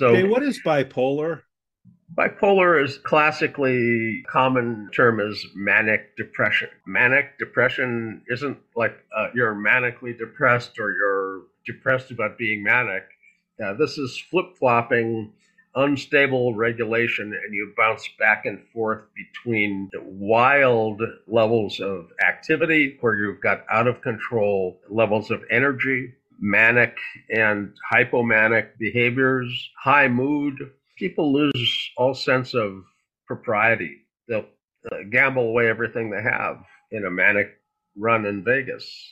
So, Hey, what is bipolar? bipolar is classically common term is manic depression. Manic depression isn't like uh, you're manically depressed or you're depressed about being manic. Uh, this is flip flopping, unstable regulation, and you bounce back and forth between wild levels of activity where you've got out of control levels of energy, manic and hypomanic behaviors, high mood. People lose all sense of propriety. They'll uh, gamble away everything they have in a manic run in Vegas.